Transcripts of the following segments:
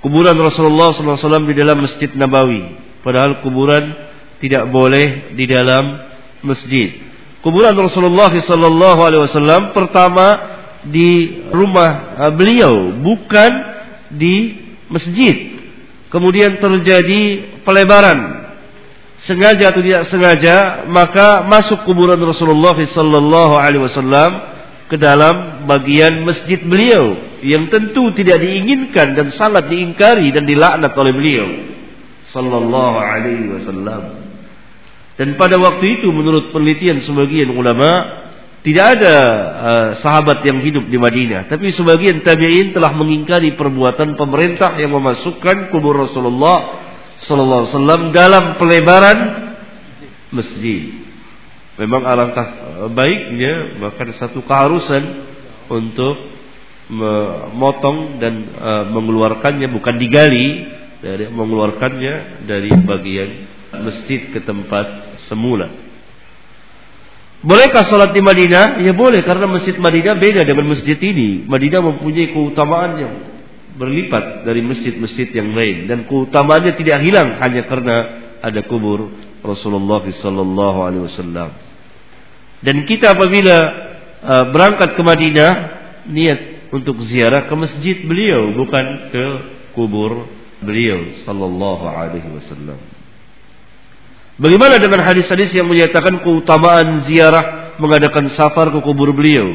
kuburan Rasulullah SAW di dalam Masjid Nabawi. Padahal kuburan tidak boleh di dalam masjid. Kuburan Rasulullah SAW pertama di rumah uh, beliau, bukan di masjid. Kemudian terjadi pelebaran sengaja atau tidak sengaja maka masuk kuburan Rasulullah wasallam ke dalam bagian masjid beliau yang tentu tidak diinginkan dan sangat diingkari dan dilaknat oleh beliau sallallahu alaihi wasallam. Dan pada waktu itu menurut penelitian sebagian ulama tidak ada uh, sahabat yang hidup di Madinah, tapi sebagian tabi'in telah mengingkari perbuatan pemerintah yang memasukkan kubur Rasulullah sallallahu alaihi wasallam dalam pelebaran masjid. Memang alangkah baiknya bahkan satu keharusan untuk memotong dan uh, mengeluarkannya bukan digali dari mengeluarkannya dari bagian masjid ke tempat semula. Bolehkah salat di Madinah? Ya boleh karena masjid Madinah beda dengan masjid ini. Madinah mempunyai keutamaan yang berlipat dari masjid-masjid yang lain dan keutamaannya tidak hilang hanya karena ada kubur Rasulullah sallallahu alaihi wasallam. Dan kita apabila uh, berangkat ke Madinah niat untuk ziarah ke masjid beliau bukan ke kubur beliau sallallahu alaihi wasallam. Bagaimana dengan hadis-hadis yang menyatakan keutamaan ziarah mengadakan safar ke kubur beliau?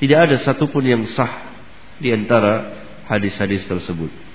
Tidak ada satupun yang sah di antara hadis-hadis tersebut.